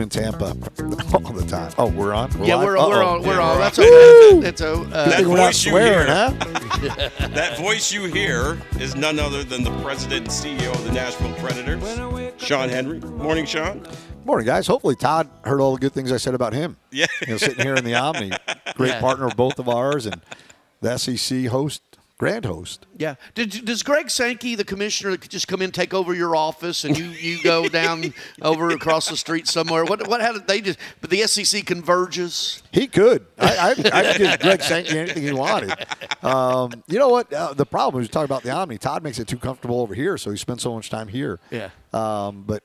in Tampa all the time. Oh, we're on. Yeah, live? we're, we're Uh-oh. on. We're Yeah, on. we're That's on. okay. That's a, uh, Good we're not voice you swearing, hear. huh? That voice you hear is none other than the president and CEO of the Nashville Predators, Sean Henry. Morning, Sean. Morning, guys. Hopefully, Todd heard all the good things I said about him. Yeah. You know, sitting here in the Omni, great Yeah. partner of both of ours, and the SEC host, grand host. yeah. Did, does Greg Sankey, the commissioner, just come in, take over your office, and you, you go down over across the street somewhere? What what? How did they just? But the SEC converges. He could. I, I, I could give Greg Sankey anything he wanted. Um, you know what? Uh, the problem is talking about the Omni. Todd makes it too comfortable over here, so he spends so much time here. Yeah. Um, but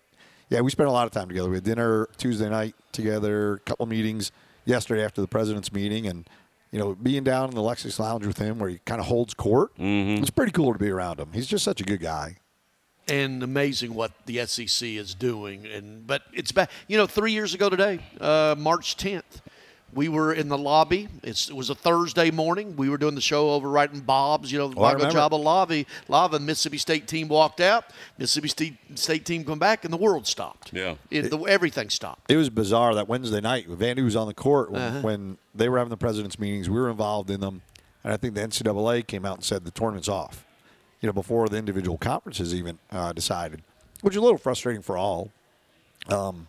yeah, we spent a lot of time together. We had dinner Tuesday night together, a couple meetings yesterday after the president's meeting, and you know, being down in the Lexus Lounge with him, where he kind of holds court. It's pretty cool to be around him. He's just such a good guy. and amazing what the SEC is doing. And but it's back. You know, three years ago today, uh, March 10th, we were in the lobby. It's, it was a Thursday morning. We were doing the show over right in Bob's. You know, the Oh, I Lago remember. Java lobby. Lava Mississippi State team walked out. Mississippi State, State team come back, and the world stopped. Yeah. It, the, everything stopped. It was bizarre that Wednesday night. Vandy was on the court when, Uh-huh. when they were having the president's meetings. We were involved in them, and I think the NCAA came out and said the tournament's off. You know, before the individual conferences even uh, decided, which is a little frustrating for all. Um,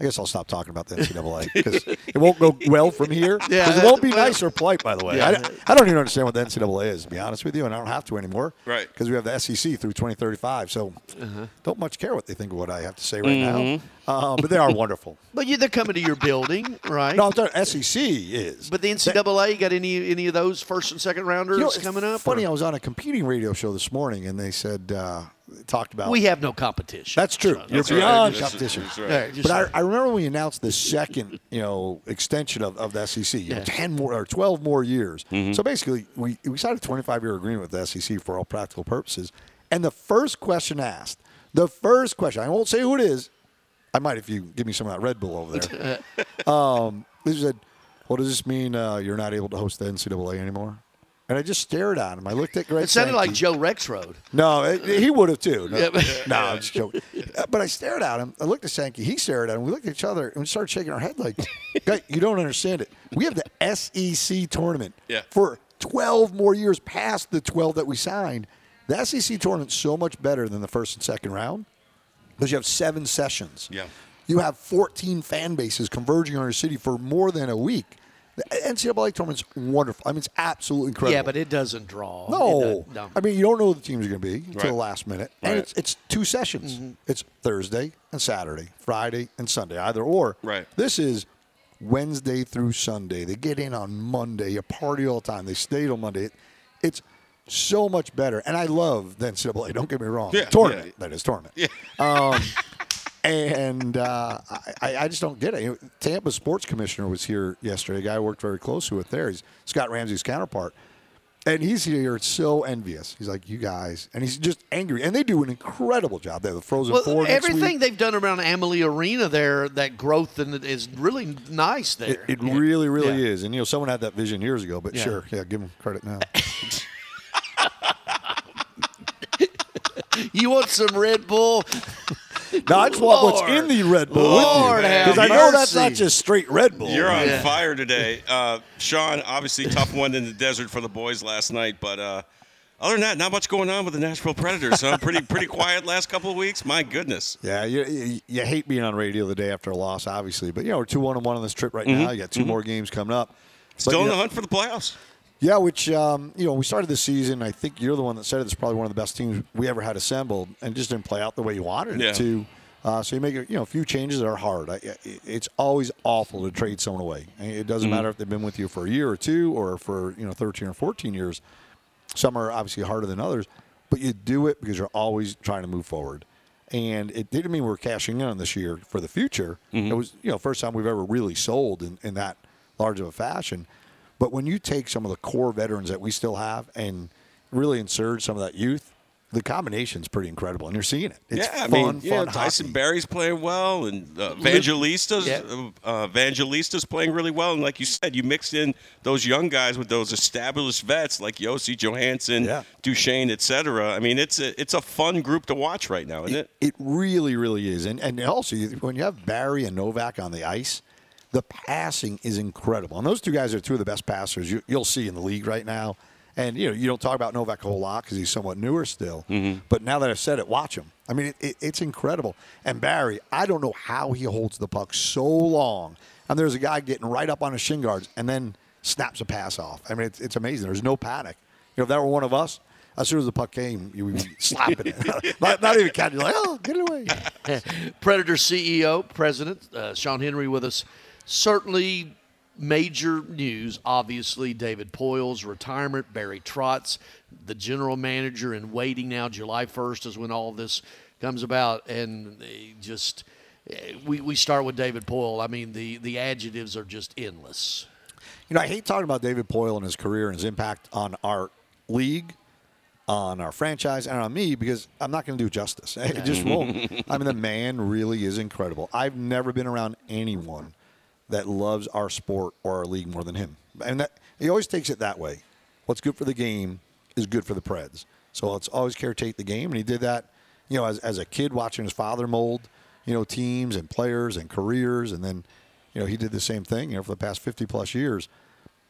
I guess I'll stop talking about the NCAA because it won't go well from here. Yeah, it won't be nice or polite, by the way. Yeah. I, I don't even understand what the NCAA is, to be honest with you, and I don't have to anymore. Right. Because we have the SEC through 2035, so Uh-huh. don't much care what they think of what I have to say right Mm-hmm. now. Uh, but they are wonderful. But you, they're coming to your building, right? No, I'm SEC is. But the NCAA got any any of those first and second rounders You know, coming up? Funny, or- I was on a competing radio show this morning, and they said uh, talked about. we have no competition. that's true. You're That's right. beyond That's- competition. that's right. right, But I, I remember when we announced the second, you know, extension of, of the SEC, you know, ten more or twelve more years. Mm-hmm. So basically, we we signed a 25 year agreement with the SEC for all practical purposes. And the first question asked, the first question, I won't say who it is. I might if you give me some of that Red Bull over there. um, they said, "Well, does this mean uh, you're not able to host the NCAA anymore?" And I just stared at him. I looked at Greg. it sounded like Sankey. Joe Rexrode. No, it, he would have too. No, no I'm just joking. Uh, But I stared at him. I looked at Sankey. He stared at him. We looked at each other and we started shaking our head like, "Guy, you don't understand it. We have the SEC tournament Yeah. for 12 more years past the 12 that we signed. The SEC tournament's so much better than the first and second round because you have seven sessions. Yeah. You have 14 fan bases converging on your city for more than a week. The NCAA tournament's wonderful. I mean, it's absolutely incredible. Yeah, but it doesn't draw. No. doesn't- no. I mean, you don't know who the teams are going to be until Right. the last minute. And it's, it's two sessions. Mm-hmm. It's Thursday and Saturday, Friday and Sunday, either or. Right. This is Wednesday through Sunday. They get in on Monday. You party all the time. They stay till Monday. It, it's so much better. And I love the NCAA. Don't get me wrong. Yeah, tournament. yeah. That is tournament. Um, and uh, I, I just don't get it. You know, Tampa sports commissioner was here yesterday. A guy I worked very closely with there. He's Scott Ramsey's counterpart. And he's here so envious. He's like, you guys. And he's just angry. And they do an incredible job. They have the Frozen Well, Four. next everything week. they've done around Amalie Arena there, that growth and it is really nice It, there. it really, really Yeah. is. And, you know, someone had that vision years ago, but Yeah. sure. Yeah, give him credit now. You want some Red Bull? no, I just want what's in the Red Bull Lord with you because I know that's not just straight Red Bull. You're on Yeah. fire today. Uh, Sean, obviously tough one in the desert for the boys last night, but uh, other than that, not much going on with the Nashville Predators. So I'm pretty pretty quiet last couple of weeks. My goodness. Yeah, you, you, you hate being on radio the day after a loss, obviously. But, you know, we're 2 1 and 1 on this trip right now. You got 2 more games coming up. But, Mm-hmm. Still you in know- the hunt for the playoffs. Yeah, which um, you know, we started the season. I think you're the one that said it's probably one of the best teams we ever had assembled, and just didn't play out the way you wanted Yeah. it to. Uh, so you make you know a few changes that are hard. I, it's always awful to trade someone away. It doesn't matter if they've been with you for a year or two, or for you know 13 or 14 years. Some are obviously harder than others, but you do it because you're always trying to move forward. And it didn't mean we were cashing in on this year for the future. It was you know first time we've ever really sold in, in that large of a fashion. But when you take some of the core veterans that we still have and really insert some of that youth, the combination's pretty incredible, and you're seeing it. It's yeah, I fun, mean, fun yeah, Tyson hockey. Barrie's playing well, and uh, Evangelista's Yeah. uh, Evangelista's playing really well. And like you said, you mixed in those young guys with those established vets like Josi Johansen, Yeah. Duchene, etc. I mean, it's a it's a fun group to watch right now, isn't it? It really, really is. And and also you- when you have Barrie and Novak on the ice, the passing is incredible. And those two guys are two of the best passers you, you'll see in the league right now. And you know you don't talk about Novak a whole lot because he's somewhat newer still. But now that I've said it, watch him. I mean, it, it, it's incredible. And Barrie, I don't know how he holds the puck so long. And there's a guy getting right up on his shin guards and then snaps a pass off. I mean, it's, it's amazing. There's no panic. You know, if that were one of us, as soon as the puck came, you would be slapping it. not, not even catching. Like, oh, get it away. Predator CEO, President uh, Sean Henry with us. Certainly major news, obviously, David Poile's retirement, Barry Trotz, the general manager in waiting now. July 1st is when all this comes about. And they just, eh, we, we start with David Poile. I mean, the, the adjectives are just endless. You know, I hate talking about David Poile and his career and his impact on our league, on our franchise, and on me because I'm not going to do justice. It just won't. I mean, the man really is incredible. I've never been around anyone that loves our sport or our league more than him. And that he always takes it that way. What's good for the game is good for the Preds. So let's always caretake the game. And he did that, you know, as, as a kid watching his father mold, you know, teams and players and careers. And then, you know, he did the same thing, you know, for the past 50 plus years.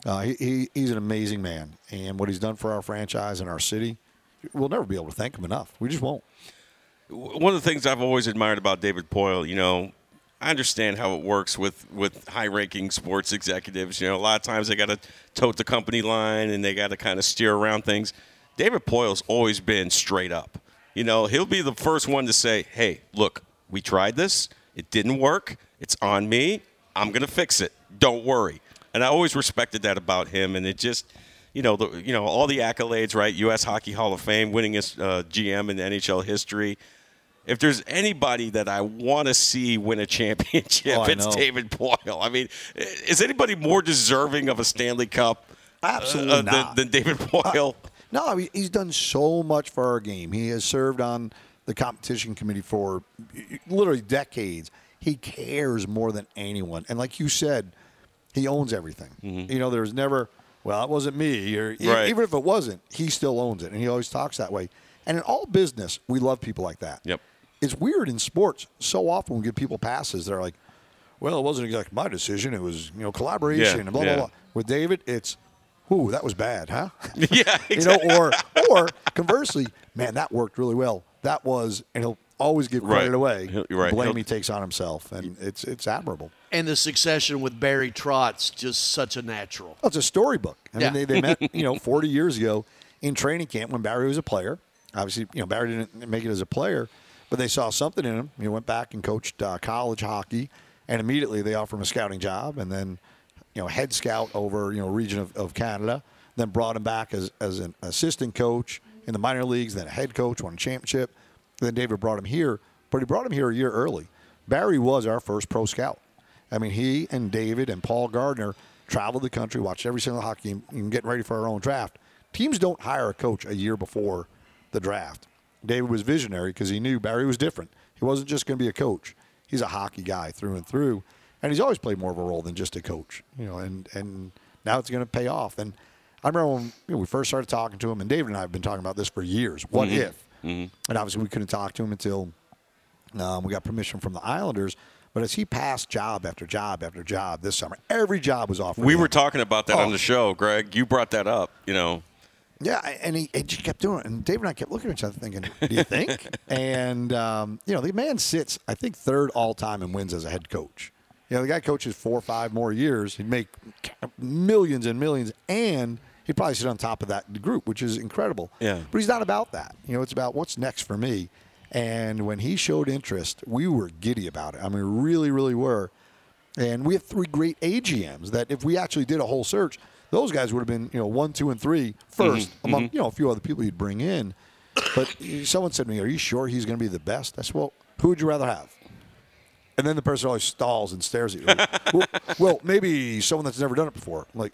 Uh, he, he, he's an amazing man. And what he's done for our franchise and our city, we'll never be able to thank him enough. We just won't. one of the things I've always admired about David Poile, you know, I understand how it works with with high ranking sports executives. You know, a lot of times they got to tote the company line and they got to kind of steer around things. David Poile's always been straight up. You know, he'll be the first one to say, "Hey, look, we tried this. It didn't work. It's on me. I'm going to fix it. Don't worry." And I always respected that about him and it just you know, the, you know all the accolades, right? U.S. Hockey Hall of Fame, winningest uh, GM in the NHL history. If there's anybody that I want to see win a championship, Oh, it's. David Poile. I mean, is anybody more deserving of a Stanley Cup uh, Absolutely than, not. than David Poile? No, I mean, he's done so much for our game. He has served on the competition committee for literally decades. He cares more than anyone. And like you said, he owns everything. You know, there's never, well, it wasn't me. Or Right. even if it wasn't, he still owns it. And he always talks that way. And in all business, we love people like that. Yep. It's weird in sports. So often we give people passes. They're like, well, it wasn't exactly my decision. It was, you know, collaboration Yeah, and blah, yeah. blah, blah. With David, it's, ooh, that was bad, huh? yeah, you know, or or conversely, man, that worked really well. That was, and he'll always give credit Right. away. He'll- right. Blame He'll- he takes on himself, and it's it's admirable. And the succession with Barry Trotz, just such a natural. Well, it's a storybook. I Yeah. mean, they, they met, you know, 40 years ago in training camp when Barry was a player. Obviously, you know, Barry didn't make it as a player, but they saw something in him. He went back and coached uh, college hockey, and immediately they offered him a scouting job, and then, you know, head scout over, you know, region of, of Canada. Then brought him back as, as an assistant coach in the minor leagues, then a head coach, won a championship. Then David brought him here, but he brought him here a year early. Barry was our first pro scout. I mean, he and David and Paul Gardner traveled the country, watched every single hockey game, and getting ready for our own draft. Teams don't hire a coach a year before the draft. David was visionary because he knew Barry was different. He wasn't just going to be a coach. He's a hockey guy through and through, and he's always played more of a role than just a coach. You know, and and now it's going to pay off. And I remember when you know, we first started talking to him, and David and I have been talking about this for years. What if? And obviously, we couldn't talk to him until um, we got permission from the Islanders. But as he passed job after job after job this summer, every job was offered. we were talking about that Oh. on the show, Greg. You brought that up. You know, Yeah, and he, he just kept doing it. And Dave and I kept looking at each other thinking, do you think? and, um, you know, the man sits, I think, third all time in wins as a head coach. You know, the guy coaches four or five more years. He'd make millions and millions, and he'd probably sit on top of that group, which is incredible. Yeah. But he's not about that. You know, it's about what's next for me. And when he showed interest, we were giddy about it. I mean, we really, really were. And we have three great AGMs that if we actually did a whole search, those guys would have been, you know, one, two, and three 1st among, you know, a few other people you'd bring in. But someone said to me, Are you sure he's going to be the best? I said, Well, who would you rather have? And then the person always stalls and stares at you. Well, well, maybe someone that's never done it before. I'm like,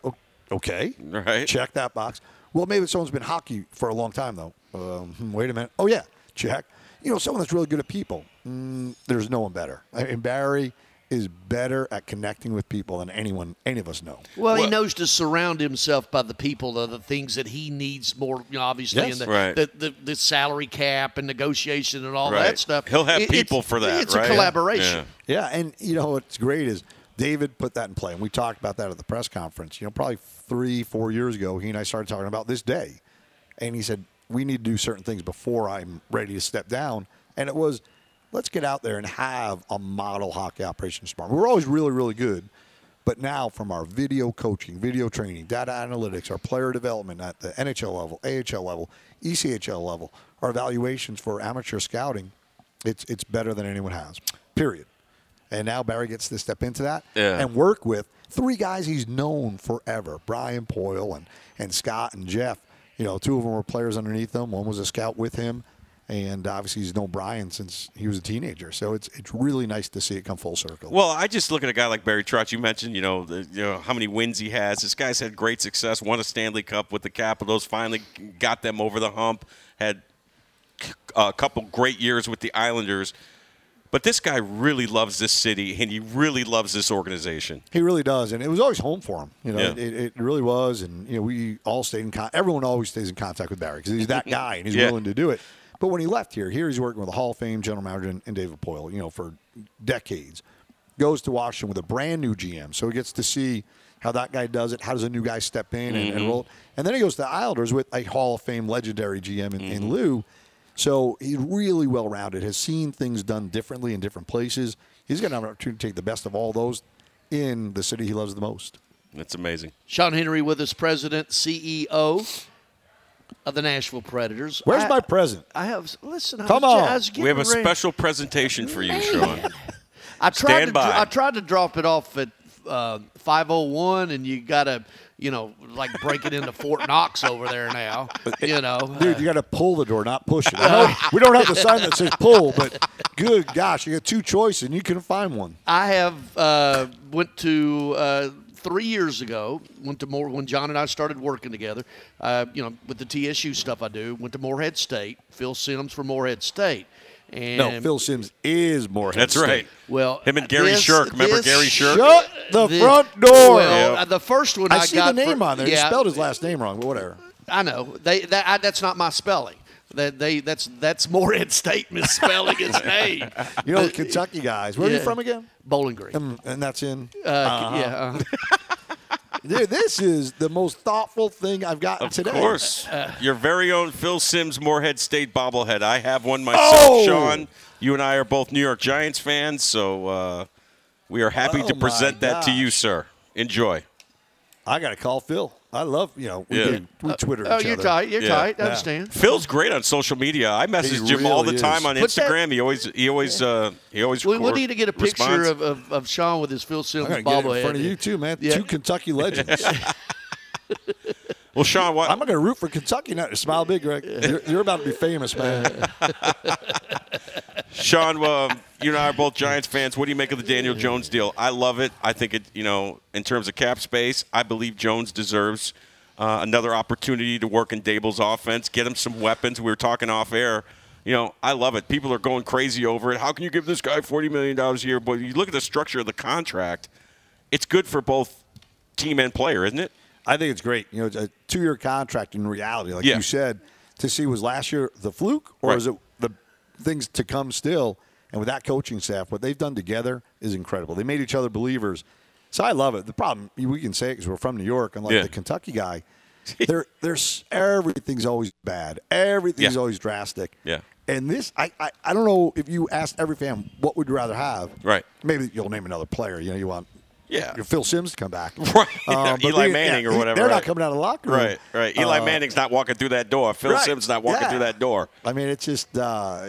okay. Right. Check that box. Well, maybe someone's been hockey for a long time, though. Um, hmm, wait a minute. Oh yeah, check. You know, someone that's really good at people. Mm, there's no one better. I mean, Barry is better at connecting with people than anyone, any of us know. Well, he knows to surround himself by the people, the, the things that he needs more, you know, obviously, Yes. in the, Right. the, the, the salary cap and negotiation and all Right. that stuff. He'll have It- people for that, It's right? a collaboration. Yeah. Yeah, and you know what's great is David put that in play, and we talked about that at the press conference. You know, probably three, four years ago, he and I started talking about this day, and he said we need to do certain things before I'm ready to step down, and it was let's get out there and have a model hockey operations department. We're always really, really good. But now, from our video coaching, video training, data analytics, our player development at the NHL level, AHL level, ECHL level, our evaluations for amateur scouting, it's it's better than anyone has. Period. And now Barry gets to step into that Yeah. and work with three guys he's known forever: Brian Poile and and Scott and Jeff. You know, two of them were players underneath him. One was a scout with him, and obviously he's known Brian since he was a teenager. So it's it's really nice to see it come full circle. Well, I just look at a guy like Barry Trotz. You mentioned, you know, the, you know how many wins he has. This guy's had great success. Won a Stanley Cup with the Capitals. Finally got them over the hump. Had uh, a couple great years with the Islanders. But this guy really loves this city, and he really loves this organization. He really does, and it was always home for him. You know, Yeah. it, it really was, and you know, we all stayed in con- Everyone always stays in contact with Barry because he's that guy and he's Yeah. willing to do it. But when he left here, here he's working with a Hall of Fame general manager and- and David Poile. You know, for decades, goes to Washington with a brand new GM, so he gets to see how that guy does it. How does a new guy step in and, and mm-hmm. roll? And then he goes to the Islanders with a Hall of Fame legendary GM in, in mm-hmm. Lou. So he's really well rounded, has seen things done differently in different places. He's got an opportunity to take the best of all those in the city he loves the most. It's amazing. Sean Henry with us, President, CEO of the Nashville Predators. Where's I- my present? I have listen. I Come was, on. I was We have a ready. special presentation for you, Sean. I tried Stand to by. I tried to drop it off at uh, 501, and you got to you know like break it into Fort Knox over there now. You know, Dude, you got to pull the door, not push it. I know we don't have the sign that says pull, but good gosh, you got two choices and you couldn't find one. I have uh, went to uh, three years ago. Went to more when John and I started working together. Uh, you know, with the TSU stuff I do. Went to Morehead State. Phil Simms for Morehead State. And No, Phil Simms is more. That's right. Well, Him and Gary this- Shirk. Remember this- Gary Shirk? Shut the the- front door. Well, Yeah. uh, the first one I, I see the name for- on there. Yeah, You spelled his last name wrong, but whatever. I know. They that I, that's not my spelling. That they that's that's Morehead State misspelling his name. You know, the Kentucky guys. Where are Yeah. you from again? Bowling Green. Um, and that's in. Uh, Yeah. uh, Dude, this is the most thoughtful thing I've gotten today. Of today. course. Uh, Your very own Phil Simms Morehead State bobblehead. I have one myself, Oh! Sean. You and I are both New York Giants fans, so uh, we are happy Oh, to my present that to gosh. you, sir. Enjoy. I got to call Phil. I love, you know, we, Yeah. do, we Twitter oh, each you're other. tight. You're Yeah. tight. I Yeah. understand. Phil's great on social media. I message He him all the really time is. on Put that- Instagram. he always, he always, uh, he always. We, we need to get a picture of, of, of Sean with his Phil Simms I'm going to get it bobblehead. in front of you, too, man. Yeah. Two Kentucky legends. Well, Sean, what? I'm going to root for Kentucky now. Smile big, Greg. You're, you're about to be famous, man. Sean, um, you and I are both Giants fans. What do you make of the Daniel Jones deal? I love it. I think it, you know, in terms of cap space, I believe Jones deserves uh, another opportunity to work in Daboll's offense, get him some weapons. We were talking off air. You know, I love it. People are going crazy over it. How can you give this guy $40 million a year? But you look at the structure of the contract, it's good for both team and player, isn't it? I think it's great. You know, it's a two-year contract in reality, like Yeah. you said. To see was last year the fluke, or Right. is it things to come still? And with that coaching staff, what they've done together is incredible. They made each other believers. So I love it. The problem we can say it because we're from New York, unlike Yeah. the Kentucky guy. there, there's everything's always bad. Everything's Yeah. always drastic. Yeah. And this, I, I, I don't know if you asked every fan what would you rather have. Right. Maybe you'll name another player. You know, you want Yeah. your Phil Simms to come back. Right. Uh, Eli they- Manning or whatever, They're right. not coming out of the locker room. Right, right. Eli Uh, Manning's not walking through that door. Phil right. Sims not walking Yeah. through that door. I mean, it's just uh,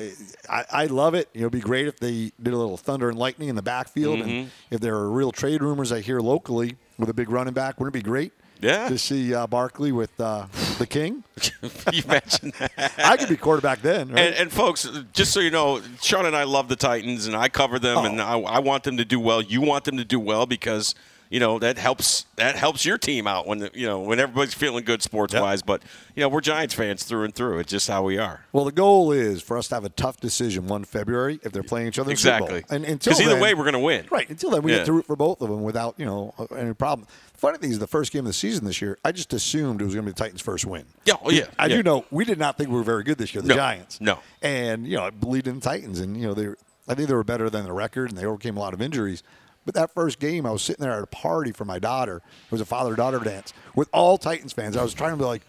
I, I love it. You know, it'd be great if they did a little thunder and lightning in the backfield, Mm-hmm. and if there are real trade rumors I hear locally with a big running back, wouldn't it be great? Yeah. to see uh, Barkley with uh, the King. you mentioned that. I could be quarterback then. Right? And, and folks, just so you know, Sean and I love the Titans, and I cover them, Oh. and I, I want them to do well. You want them to do well because you know that helps that helps your team out when the, you know when everybody's feeling good sports wise. But you know we're Giants fans through and through. It's just how we are. Well, the goal is for us to have a tough decision one February if they're playing each other. in the Super Bowl. Exactly. And until Because either then- way, we're going to win. Right. Until then, we Yeah. get to root for both of them without you know uh, any problem. Funny thing is, the first game of the season this year, I just assumed it was going to be the Titans' first win. Yeah, oh, yeah, I yeah. do know we did not think we were very good this year. The No, Giants. no. And you know, I believed in the Titans, and you know they. I think they were better than the record, and they overcame a lot of injuries. But that first game, I was sitting there at a party for my daughter. It was a father-daughter dance with all Titans fans. I was trying to be like,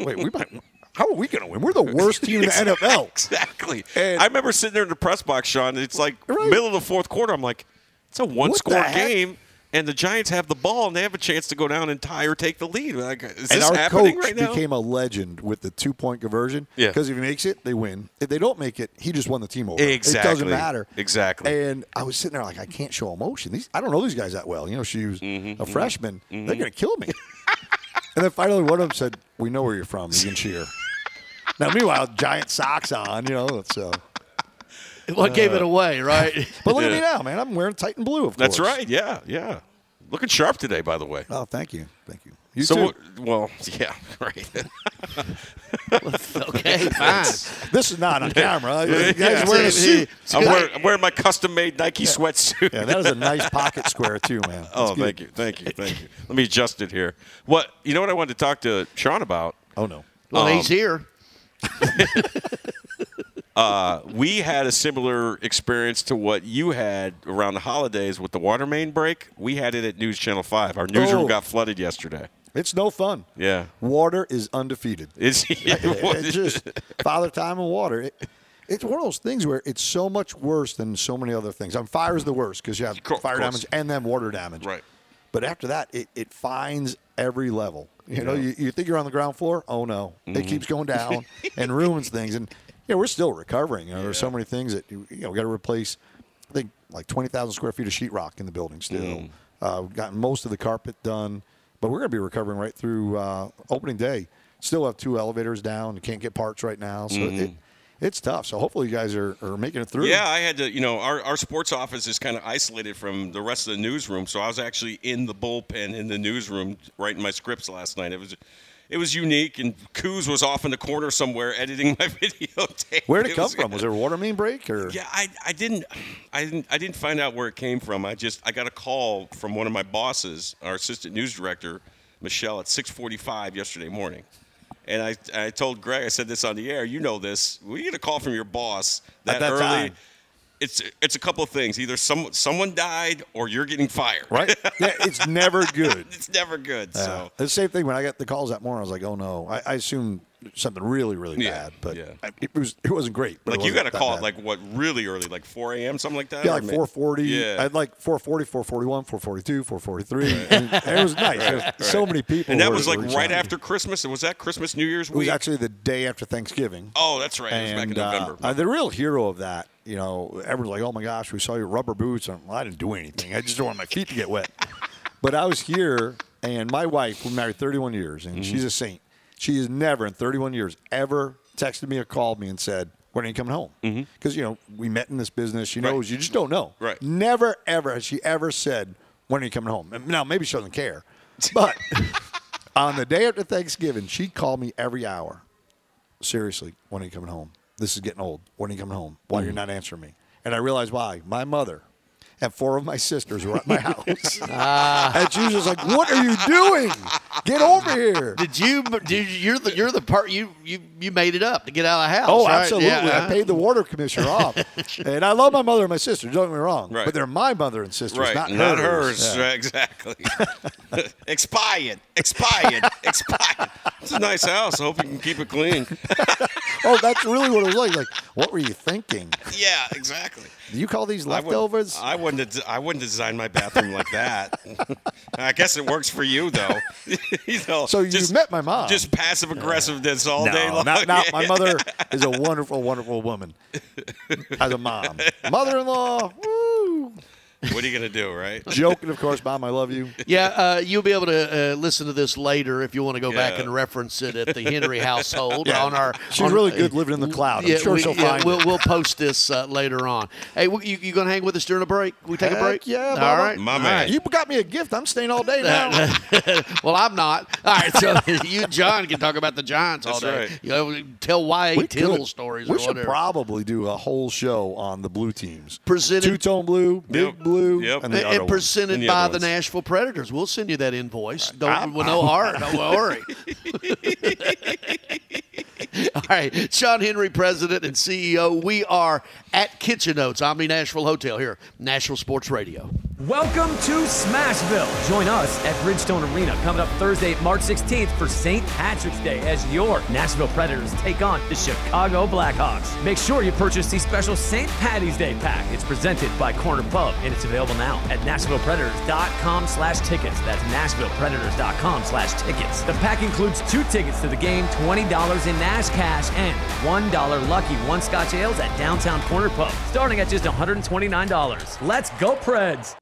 "Wait, we might. How are we going to win? We're the worst team in the NFL." Exactly. And- I remember sitting there in the press box, Sean. It's like Right. middle of the fourth quarter. I'm like, it's a one score the heck? game, and the Giants have the ball, and they have a chance to go down and tie or take the lead. Like, is and this our happening coach right now? became a legend with the two point conversion. Yeah. Because if he makes it, they win. If they don't make it, he just won the team over. Exactly. It doesn't matter. Exactly. And I was sitting there like, I can't show emotion. These I don't know these guys that well. You know, she was Mm-hmm, a freshman. They're gonna kill me. and then finally, one of them said, "We know where you're from. You can cheer." now, meanwhile, giant socks on. You know, so. What gave it away, right? But look at me now, man. I'm wearing Titan blue. Of course. That's right. Yeah, yeah. Looking sharp today, by the way. Oh, thank you, thank you. You so, too. what- well, yeah, right. okay, fine. this is not on camera. You guys Yeah. wearing a suit. I'm wearing, I'm wearing my custom-made Nike sweatsuit. Yeah, that is a nice pocket square too, man. Oh, good. thank you, thank you, thank you. Let me adjust it here. What you know? What I wanted to talk to Sean about. Oh no. Well, Um, he's here. We had a similar experience to what you had around the holidays with the water main break. We had it at News Channel Five. Our newsroom Oh. got flooded yesterday. It's no fun. Yeah, Water is undefeated. it's It's just father time and water. It, it's one of those things where it's so much worse than so many other things. I mean, fire is the worst because you have Co- fire damage and then water damage. Right. But after that, it, it finds every level. You know, you, you think you're on the ground floor. Oh no, Mm-hmm. it keeps going down and ruins things. And you know, we're still recovering. You know, there's so many things that you know we got to replace. I think like twenty thousand square feet of sheetrock in the building still. Mm. Uh, we've gotten most of the carpet done, but we're going to be recovering right through uh, opening day. Still have two elevators down. You can't get parts right now, so it, it's tough. So hopefully you guys are, are making it through. Yeah, I had to, you know, our, our sports office is kind of isolated from the rest of the newsroom. So I was actually in the bullpen in the newsroom writing my scripts last night. It was it was unique, and Coos was off in the corner somewhere editing my videotape. Where did it come was- from? Was there a water main break or? Yeah, I, I didn't I didn't I didn't find out where it came from. I just I got a call from one of my bosses, our assistant news director, Michelle, at 6:45 yesterday morning. And I, I told Greg, I said this on the air. You know this. We get a call from your boss that, At that early. time. It's it's a couple of things. Either some someone died or you're getting fired. Right? yeah, it's never good. It's never good. Yeah. So the same thing when I got the calls that morning. I was like, "Oh no!" I, I assumed something really, really Yeah, bad, but yeah. I, it was it wasn't great. Like you got to call bad. it like what really early, like 4 a.m. something like that. yeah, like 440. Yeah. I had like 440, 441, 442, 443. and, and it was nice. There was So many people. and that were- was like right after Christmas. Was that Christmas, New Year's It was actually the day after Thanksgiving. oh, that's right. It was back in And uh, November. uh, the real hero of that, you know, everyone's like, "Oh my gosh, we saw your rubber boots." And well, I didn't do anything. I just don't want my feet to get wet. but I was here, and my wife, we're married 31 years, and Mm-hmm. she's a saint. She has never, in 31 years, ever texted me or called me and said, "When are you coming home?" Because you know we met in this business. She Mm-hmm. Right. knows you just don't know. Right. Never ever has she ever said, "When are you coming home?" Now maybe she doesn't care, but on the day after Thanksgiving, she called me every hour seriously, when are you coming home? This is getting old. When are you coming home? Why Mm. you're not answering me? And I realized why. My mother and four of my sisters were at my house. Ah. and she was just like, "What are you doing? Get over here!" Did you? Did you you're the you're the part you you you made it up to get out of the house. Oh, right? absolutely. Yeah. I paid the water commissioner off. and I love my mother and my sister, don't get me wrong. Right. But they're my mother and sisters, right, not, not hers. hers. Yeah. Right, exactly. expired, expired, expired. It's a nice house. I hope you can keep it clean. Oh, that's really what it was like. Like, what were you thinking? Yeah, exactly. Do you call these I wouldn't- leftovers? I wouldn't. have- I wouldn't design my bathroom like that. I guess it works for you though. you know, So you just, met my mom. Just passive aggressiveness all day long. not, not my mother is a wonderful, wonderful woman as a mom. Mother-in-law, woo. What are you gonna do, right? Joking, of course, Mom, I love you. Yeah, uh, you'll be able to uh, listen to this later if you want to go back and reference it at the Henry household Yeah. on our. She's on- really good living in the cloud. I'm sure we, she'll yeah, find we'll, it. we'll post this uh, later on. Hey, w- you, you gonna hang with us during a break? We take Heck a break. yeah, All Bubba. right, My All man. right. You got me a gift. I'm staying all day now. Well, I'm not. All right, so you John can talk about the Giants all day. right. You know, tell YA We Tittle could. stories We or should whatever. probably do a whole show on the blue teams. Presented- two tone blue, big Yep. Blue, Yep. and and, other and ones. presented And the by the. Nashville Predators. We'll send you that invoice. Don't with no heart. Don't worry. All right, Sean Henry, President and CEO. We are at Kitchen Notes, Omni Nashville Hotel here, Nashville Sports Radio. Welcome to Smashville. Join us at Bridgestone Arena coming up Thursday, March 16th for St. Patrick's Day as your Nashville Predators take on the Chicago Blackhawks. Make sure you purchase the special St. Patty's Day pack. It's presented by Corner Pub and it's available now at NashvillePredators.com slash tickets. That's NashvillePredators.com slash tickets. The pack includes two tickets to the game, $20 in Nash cash, and $1 lucky one Scotch ales at Downtown Corner Pub, starting at just $129. Let's go, Preds!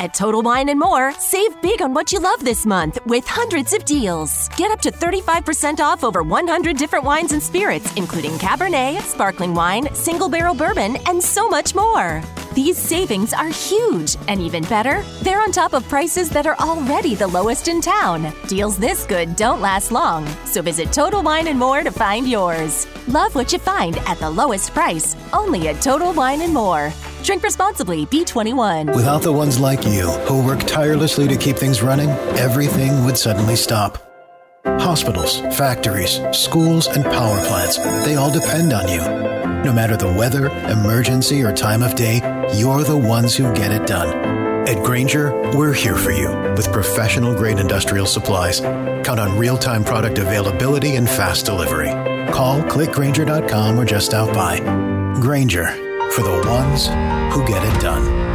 At Total Wine and More, save big on what you love this month with hundreds of deals. Get up to 35% off over 100 different wines and spirits, including Cabernet, sparkling wine, single barrel bourbon, and so much more. These savings are huge, and even better, they're on top of prices that are already the lowest in town. Deals this good don't last long, so visit Total Wine and More to find yours. Love what you find at the lowest price, only at Total Wine and More. Drink responsibly, B21. Without the ones like you, who work tirelessly to keep things running, everything would suddenly stop. Hospitals, factories, schools, and power plants, they all depend on you. No matter the weather, emergency, or time of day, you're the ones who get it done. At Grainger, we're here for you with professional grade industrial supplies. Count on real time product availability and fast delivery. Call clickgranger.com or just stop by. Grainger for the ones who get it done.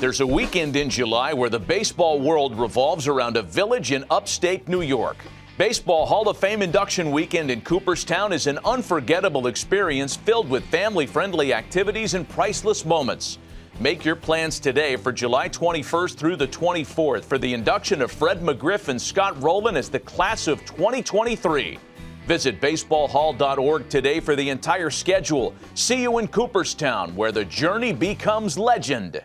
There's a weekend in July where the baseball world revolves around a village in upstate New York. Baseball Hall of Fame induction weekend in Cooperstown is an unforgettable experience filled with family friendly activities and priceless moments. Make your plans today for July 21st through the 24th for the induction of Fred McGriff and Scott Rolen as the class of 2023. Visit baseballhall.org today for the entire schedule. See you in Cooperstown, where the journey becomes legend.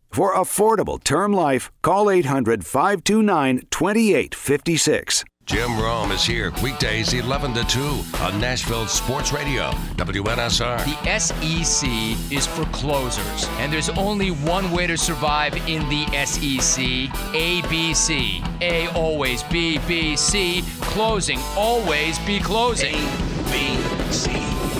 For affordable term life, call 800 529 2856. Jim Rome is here weekdays 11 to 2 on Nashville Sports Radio, WNSR. The SEC is for closers, and there's only one way to survive in the SEC ABC. A always B, B, C. Closing, always be closing. B, C.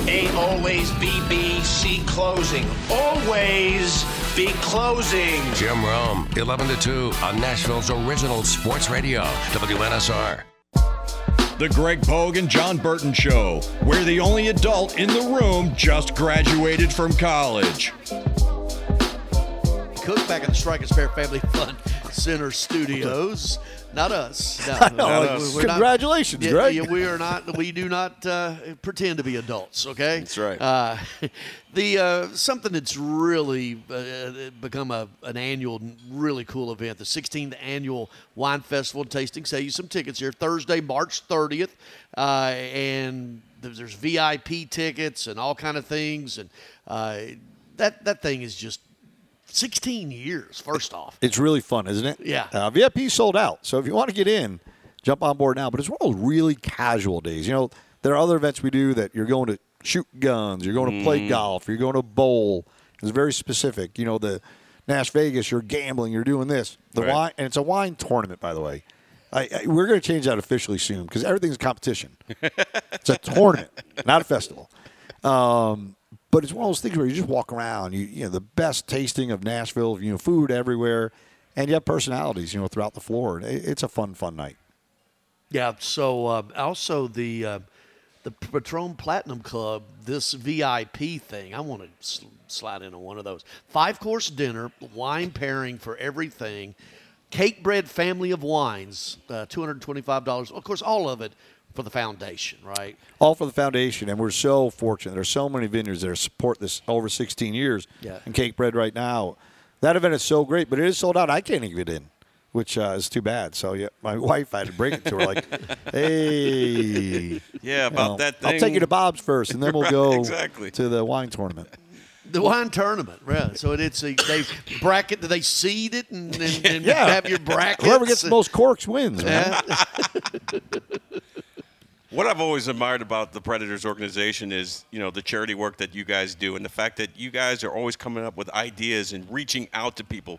A always B, B, C closing. Always be closing. Jim Rome, 11 to 2 on Nashville's original sports radio, WNSR. The Greg Pogue and John Burton Show, where the only adult in the room just graduated from college. Cook back at the Strike and Spare Family Fun Center Studios. Not us. No, I know, no, we're congratulations, yeah, Greg. yeah, we are not. We do not uh, pretend to be adults. Okay. That's right. Uh, the uh, something that's really uh, become a, an annual, really cool event. The 16th annual Wine Festival and Tasting. Save you some tickets here Thursday, March 30th, uh, and there's, there's VIP tickets and all kind of things, and uh, that that thing is just 16 years. First off. It's really fun, isn't it? Yeah. Uh, VIP sold out. So if you want to get in, jump on board now. But it's one of those really casual days. You know, there are other events we do that you're going to shoot guns, you're going to play golf, you're going to bowl. It's very specific. You know, the Nash Vegas, you're gambling, you're doing this. The Right. wine, and it's a wine tournament, by the way. I, I, we're going to change that officially soon because everything's a competition. it's a tournament, not a festival. Um, but it's one of those things where you just walk around. You, you know, the best tasting of Nashville. You know, food everywhere, and you have personalities. You know, throughout the floor. It, it's a fun, fun night. Yeah. So uh, also the uh, the Patron Platinum Club, this VIP thing. I want to sl- slide into one of those. Five course dinner, wine pairing for everything, Cakebread family of wines, uh, two hundred twenty five dollars. Of course, all of it for the foundation, right? All for the foundation, and we're so fortunate. There's so many vineyards that support this over 16 years. Yeah. And Cakebread right now, that event is so great, but it is sold out. I can't even get in, which uh, is too bad. So yeah, my wife I had to bring it to her like, hey, Yeah, you about know, that I'll take you to Bob's first, and then we'll Right, go exactly. to the wine tournament. The wine tournament, right? So it, it's a they bracket. Do they seed it and, and, and Yeah. have your brackets? Whoever gets the most corks wins, man. Yeah. What I've always admired about the Predators organization is, you know, the charity work that you guys do and the fact that you guys are always coming up with ideas and reaching out to people.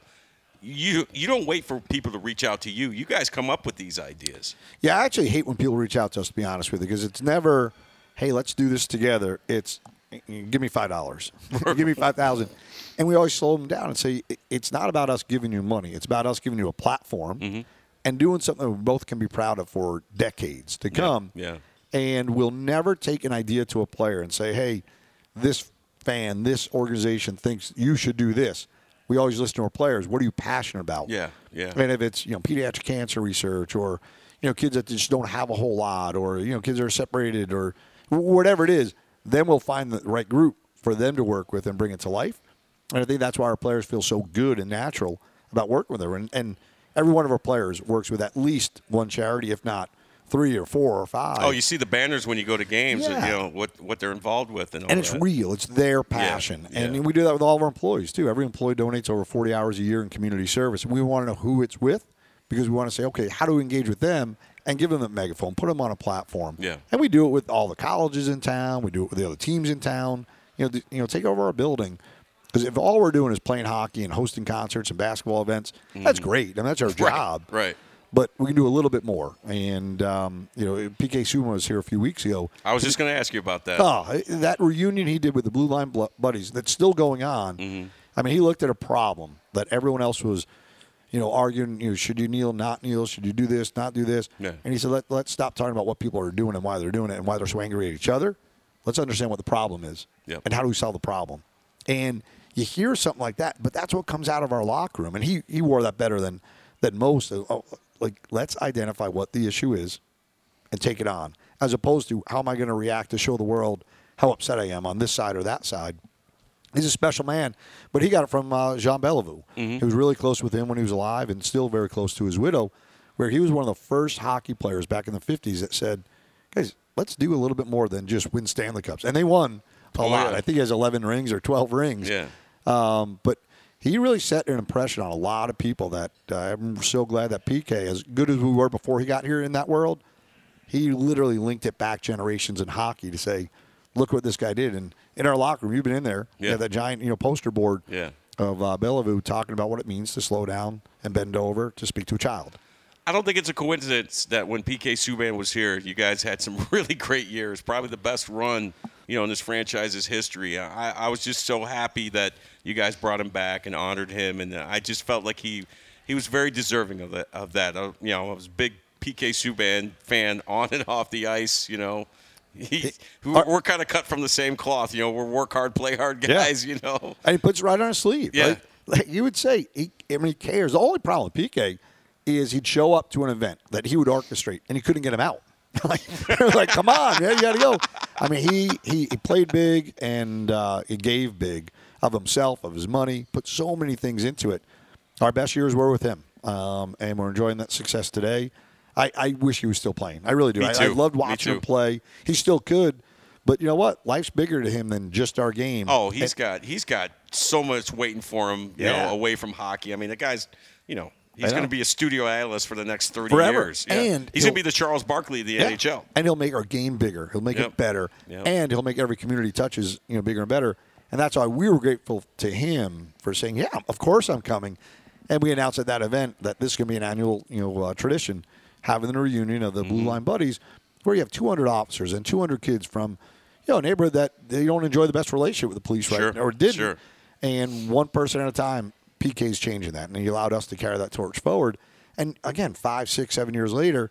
You you don't wait for people to reach out to you. You guys come up with these ideas. Yeah, I actually hate when people reach out to us. To be honest with you, because it's never, "Hey, let's do this together." It's, "Give me five dollars, give me five thousand, and we always slow them down and say, "It's not about us giving you money. It's about us giving you a platform Mm-hmm. And doing something we both can be proud of for decades to come." yeah. And we'll never take an idea to a player and say, "Hey, this fan, this organization thinks you should do this." We always listen to our players. What are you passionate about? Yeah, yeah. And if it's you know pediatric cancer research or you know kids that just don't have a whole lot or you know kids that are separated or whatever it is, then we'll find the right group for them to work with and bring it to life. And I think that's why our players feel so good and natural about working with her. And, and every one of our players works with at least one charity, if not three or four or five. Oh, you see the banners when you go to games, and, you know what what they're involved with, and all and it's that. real. It's their passion, yeah. and we do that with all of our employees too. Every employee donates over forty hours a year in community service. We want to know who it's with because we want to say, okay, how do we engage with them and give them a megaphone, put them on a platform. Yeah. and we do it with all the colleges in town. We do it with the other teams in town. You know, you know, take over our building. Because if all we're doing is playing hockey and hosting concerts and basketball events, that's great. I mean, that's our Mm-hmm. Right, job. right. But we can do a little bit more. And um, you know, PK Subban was here a few weeks ago. I was just going to ask you about that. Oh, that reunion he did with the Blue Line Buddies that's still going on. Mm-hmm. I mean, he looked at a problem that everyone else was, you know, arguing. You know, should you kneel, not kneel? Should you do this, not do this? Yeah. And he said, Let, let's stop talking about what people are doing and why they're doing it and why they're so angry at each other. Let's understand what the problem is Yep. and how do we solve the problem. And you hear something like that, but that's what comes out of our locker room. And he he wore that better than than most. Oh, like, let's identify what the issue is and take it on, as opposed to how am I going to react to show the world how upset I am on this side or that side. He's a special man, but he got it from uh, Jean Béliveau. He was really close with him when he was alive, and still very close to his widow. Where he was one of the first hockey players back in the '50s that said, "Guys, let's do a little bit more than just win Stanley Cups." And they won a Oh, lot. yeah. I think he has 11 rings or 12 rings. Yeah. Um, but he really set an impression on a lot of people that uh, I'm so glad that PK, as good as we were before he got here in that world, he literally linked it back generations in hockey to say, look what this guy did. And in our locker room, you've been in there. You Yeah. have that giant, you know, poster board Yeah. of uh, Béliveau talking about what it means to slow down and bend over to speak to a child. I don't think it's a coincidence that when PK Subban was here, you guys had some really great years. Probably the best run, you know, in this franchise's history. I, I was just so happy that you guys brought him back and honored him, and I just felt like he he was very deserving of that. Of that, Uh, you know, I was a big PK Subban fan on and off the ice. You know, he, we're, we're kind of cut from the same cloth. You know, we're work hard, play hard Yeah. guys. You know, And he puts it right on his sleeve. Yeah. Right? Like you would say, he, I mean, he cares. The only problem with PK is he'd show up to an event that he would orchestrate, and he couldn't get him out. like, like, come on, man, you got to go. I mean, he, he he played big and uh, he gave big of himself, of his money, put so many things into it. Our best years were with him, um, and we're enjoying that success today. I, I wish he was still playing. I really do. I, I loved watching him play. He still could, but you know what? Life's bigger to him than just our game. Oh, he's And- got he's got so much waiting for him, you Yeah. know, away from hockey. I mean, the guy's, you know, He's going to be a studio analyst for the next 30 Forever. years. Yeah. And he's going to be the Charles Barkley of the Yeah. NHL. And he'll make our game bigger. He'll make Yep. it better. Yep. And he'll make every community touches, you know, bigger and better. And that's why we were grateful to him for saying, "Yeah, of course I'm coming." And we announced at that event that this is going to be an annual, you know, uh, tradition, having the reunion of the Mm-hmm. Blue Line Buddies, where you have 200 officers and 200 kids from, you know, a neighborhood that they don't enjoy the best relationship with the police right Sure, or didn't. sure. And one person at a time, PK's changing that, and he allowed us to carry that torch forward. And again, five, six, seven years later,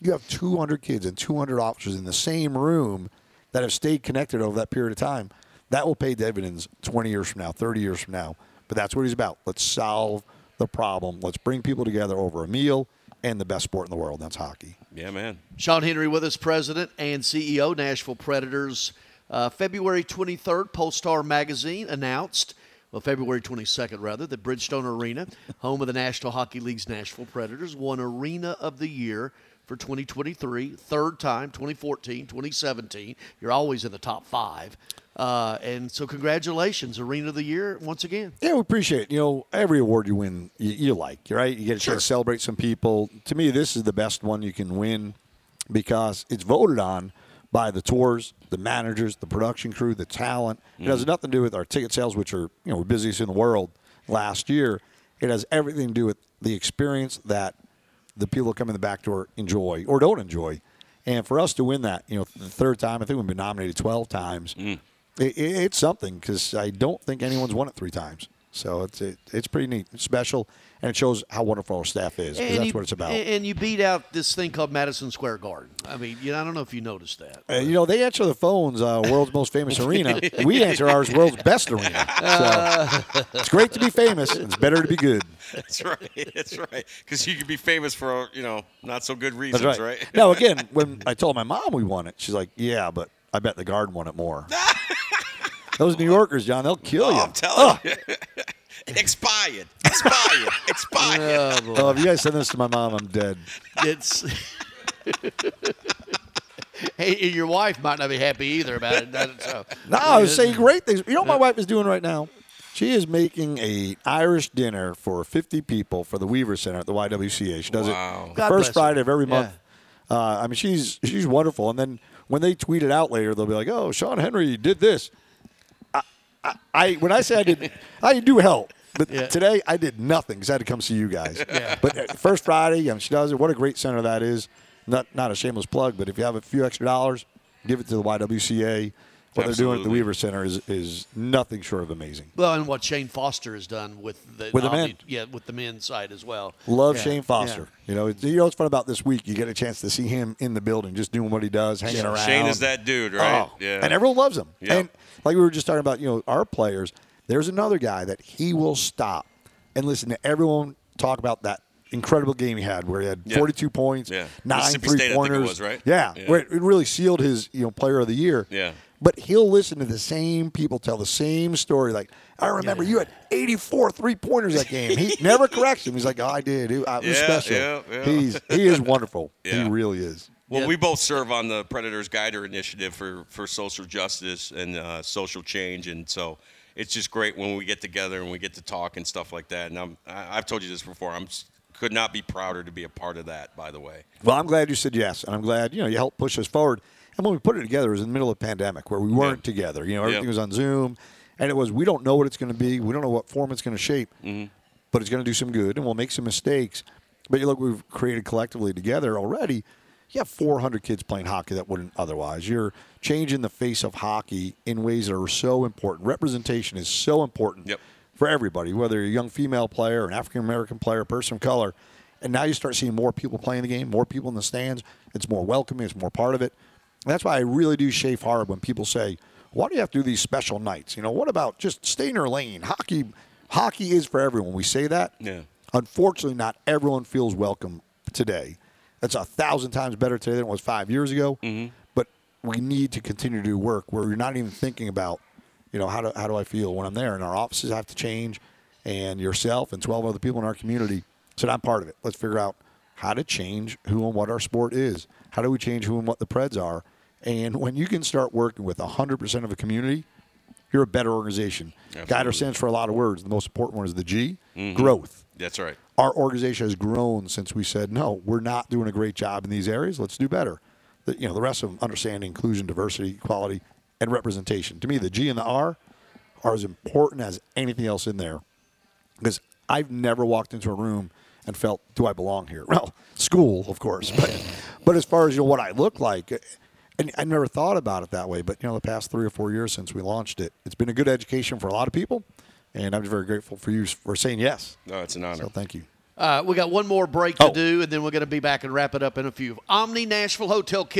you have 200 kids and 200 officers in the same room that have stayed connected over that period of time. That will pay dividends 20 years from now, 30 years from now. But that's what he's about. Let's solve the problem. Let's bring people together over a meal and the best sport in the world. That's hockey. Yeah, man. Sean Henry with us, President and CEO, Nashville Predators. Uh, February 23rd, Polestar Magazine announced, well, February 22nd, rather, the Bridgestone Arena, home of the National Hockey League's Nashville Predators, won Arena of the Year for 2023, third time, 2014, 2017. You're always in the top five. Uh, and so, congratulations, Arena of the Year once again. Yeah, we appreciate it. You know, every award you win, you, you like, right? You get a Sure. chance to celebrate some people. To me, this is the best one you can win because it's voted on by the tours, the managers, the production crew, the talent. It has Mhm. nothing to do with our ticket sales, which are you know the busiest in the world last year. It has everything to do with the experience that the people that come in the back door enjoy or don't enjoy. And for us to win that, you know, the third time, I think we've been nominated 12 times. It, it, it's something because I don't think anyone's won it three times. So it's it, it's pretty neat, it's special, and it shows how wonderful our staff is. 'cause that's you, what it's about. And and you beat out this thing called Madison Square Garden. I mean, you know, I don't know if you noticed that. Uh, you know, they answer the phones, uh, world's most famous arena. We answer ours, world's best arena. So it's great to be famous. It's better to be good. That's right. That's right. Because you could be famous for you know not so good That's reasons, right. right? now, again, when I told my mom we won it, she's like, "Yeah, but I bet the Garden won it more." Those New Yorkers, John, they'll kill you. I'm telling you. Expired. Expired. Expired. Oh, if you guys send this to my mom, I'm dead. It's. hey, and your wife might not be happy either about it. does it? So, No, I was saying great things. You know what my wife is doing right now? She is making a Irish dinner for 50 people for the Weaver Center at the YWCA. She does Wow. it the God bless first her. Friday of every Yeah. month. Uh, I mean, she's she's wonderful. And then when they tweet it out later, they'll be like, "Oh, Sean Henry did this." I, I, when I say I did, I do help. But Yeah. today I did nothing because I had to come see you guys. But uh, first Friday, and she does it. What a great center that is. Not not a shameless plug, but if you have a few extra dollars, give it to the YWCA. What they're doing at the Weaver Center is is nothing short of amazing. well, and what Shan Foster has done with the With the men. yeah, with the men's side as well. Love Yeah, Shan Foster. You know, it's- you know what's fun about this week? You get a chance to see him in the building, just doing what he does, hanging around. Shan is that dude, right? Oh, yeah. And everyone loves him. Yeah. And like we were just talking about, you know, our players, there's another guy that he will stop and listen to everyone talk about that incredible game he had where he had Yeah. 42 points, Yeah. nine three State, I think it pointers. was, right? Yeah, Yeah. Where it really sealed his, you know, player of the year. Yeah. But he'll listen to the same people tell the same story. Like, I remember you had 84 three pointers that game. He never corrects him. He's like, oh, I did. It, it was Yeah, special. yeah, yeah. He's he is wonderful. Yeah. He really is. Well, Yeah. we both serve on the Predators Guider Initiative for, for social justice and uh, social change, and so it's just great when we get together and we get to talk and stuff like that. And I'm, I- I've told you this before. I'm could not be prouder to be a part of that. By the way, Well, I'm glad you said yes, and I'm glad you know you helped push us forward. And when we put it together, it was in the middle of a pandemic where we weren't together. You know, everything Yeah. was on Zoom, and it was we don't know what it's going to be. We don't know what form it's going to shape, Mm-hmm. but it's going to do some good, and we'll make some mistakes. But you look, we've created collectively together already. You have 400 kids playing hockey that wouldn't otherwise. You're changing the face of hockey in ways that are so important. Representation is so important Yep. for everybody, whether you're a young female player, an African American player, a person of color. And now you start seeing more people playing the game, more people in the stands. It's more welcoming, it's more part of it. That's why I really do chafe hard when people say, why do you have to do these special nights? You know, what about just stay in your lane? Hockey hockey is for everyone. We say that. Yeah. Unfortunately, not everyone feels welcome today. That's a thousand times better today than it was five years ago. Mm-hmm. But we need to continue to do work where you're not even thinking about, you know, how do, how do I feel when I'm there? And our offices have to change, and yourself and 12 other people in our community said, I'm part of it. Let's figure out how to change who and what our sport is. How do we change who and what the Preds are? And when you can start working with 100% of a community, you're a better organization. Guider stands for a lot of words. The most important one is the G, mm-hmm. growth. that's right. our organization has grown since we said no, we're not doing a great job in these areas. Let's do better. The, you know, the rest of them, understanding, inclusion, diversity, equality, and representation. To me, the G and the R are as important as anything else in there because I've never walked into a room and felt, do I belong here? Well, school, of course, but but as far as you know, what I look like, and I never thought about it that way. But you know, the past three or four years since we launched it, it's been a good education for a lot of people, and I'm very grateful for you for saying yes. No, it's an honor. So thank you. Uh, we got one more break to do, and then we're going to be back and wrap it up in a few. Omni Nashville Hotel Kitchen.